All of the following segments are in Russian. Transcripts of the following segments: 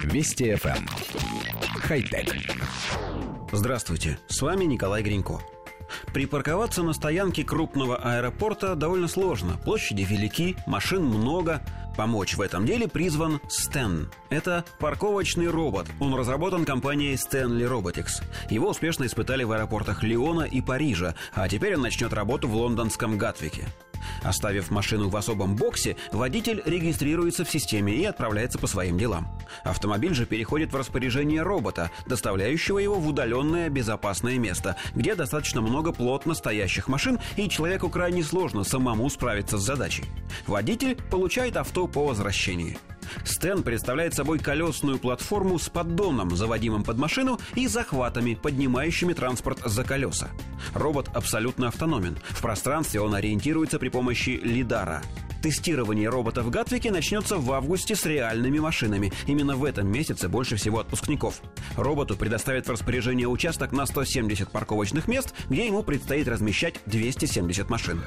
Вести FM. Эм. Хай-тек. Здравствуйте, с вами Николай Гринько. Припарковаться на стоянке крупного аэропорта довольно сложно. Площади велики, машин много. Помочь в этом деле призван Стэн. Это парковочный робот. Он разработан компанией Stanley Robotics. Его успешно испытали в аэропортах Лиона и Парижа, а теперь он начнет работу в лондонском Гатвике. Оставив машину в особом боксе, водитель регистрируется в системе и отправляется по своим делам. Автомобиль же переходит в распоряжение робота, доставляющего его в удаленное безопасное место, где достаточно много плотно стоящих машин, и человеку крайне сложно самому справиться с задачей. Водитель получает авто по возвращении. Стэн представляет собой колесную платформу с поддоном, заводимым под машину, и захватами, поднимающими транспорт за колеса. Робот абсолютно автономен. В пространстве он ориентируется при помощи лидара. Тестирование робота в Гатвике начнется в августе с реальными машинами. Именно в этом месяце больше всего отпускников. Роботу предоставят в распоряжение участок на 170 парковочных мест, где ему предстоит размещать 270 машин.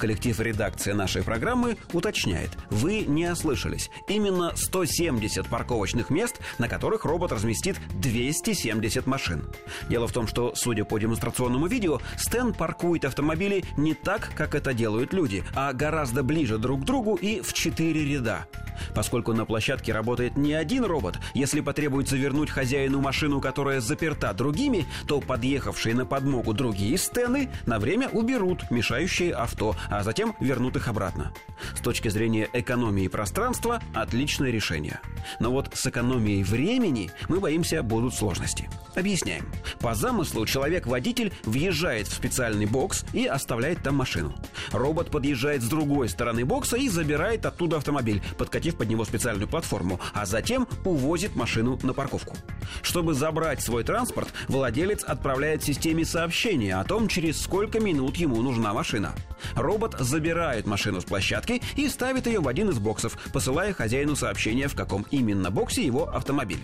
Коллектив редакции нашей программы уточняет, вы не ослышались. Именно 170 парковочных мест, на которых робот разместит 270 машин. Дело в том, что, судя по демонстрационному видео, Стэн паркует автомобили не так, как это делают люди, а гораздо ближе друг к другу и в четыре ряда. Поскольку на площадке работает не один робот, если потребуется вернуть хозяину машину, которая заперта другими, то подъехавшие на подмогу другие стены на время уберут мешающие авто, а затем вернут их обратно. С точки зрения экономии пространства – отличное решение. Но вот с экономией времени мы боимся будут сложности. Объясняем. По замыслу человек-водитель въезжает в специальный бокс и оставляет там машину. Робот подъезжает с другой стороны бокса и забирает оттуда автомобиль, подкатив под него специальную платформу, а затем увозит машину на парковку. Чтобы забрать свой транспорт, владелец отправляет системе сообщение о том, через сколько минут ему нужна машина. Робот забирает машину с площадки и ставит ее в один из боксов, посылая хозяину сообщение, в каком именно боксе его автомобиль.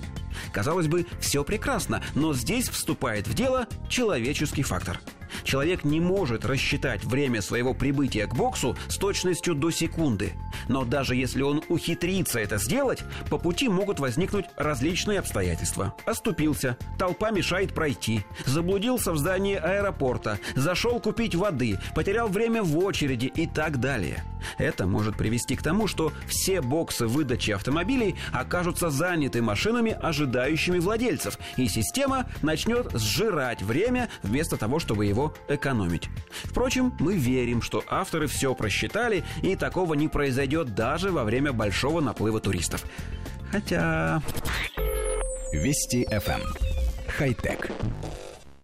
Казалось бы, все прекрасно, но здесь вступает в дело человеческий фактор – Человек не может рассчитать время своего прибытия к боксу с точностью до секунды. Но даже если он ухитрится это сделать, по пути могут возникнуть различные обстоятельства. Оступился, толпа мешает пройти, заблудился в здании аэропорта, зашел купить воды, потерял время в очереди и так далее. Это может привести к тому, что все боксы выдачи автомобилей окажутся заняты машинами, ожидающими владельцев, и система начнет сжирать время вместо того, чтобы его экономить. Впрочем, мы верим, что авторы все просчитали, и такого не произойдет даже во время большого наплыва туристов. Хотя... Вести FM. Эм. Хай-тек.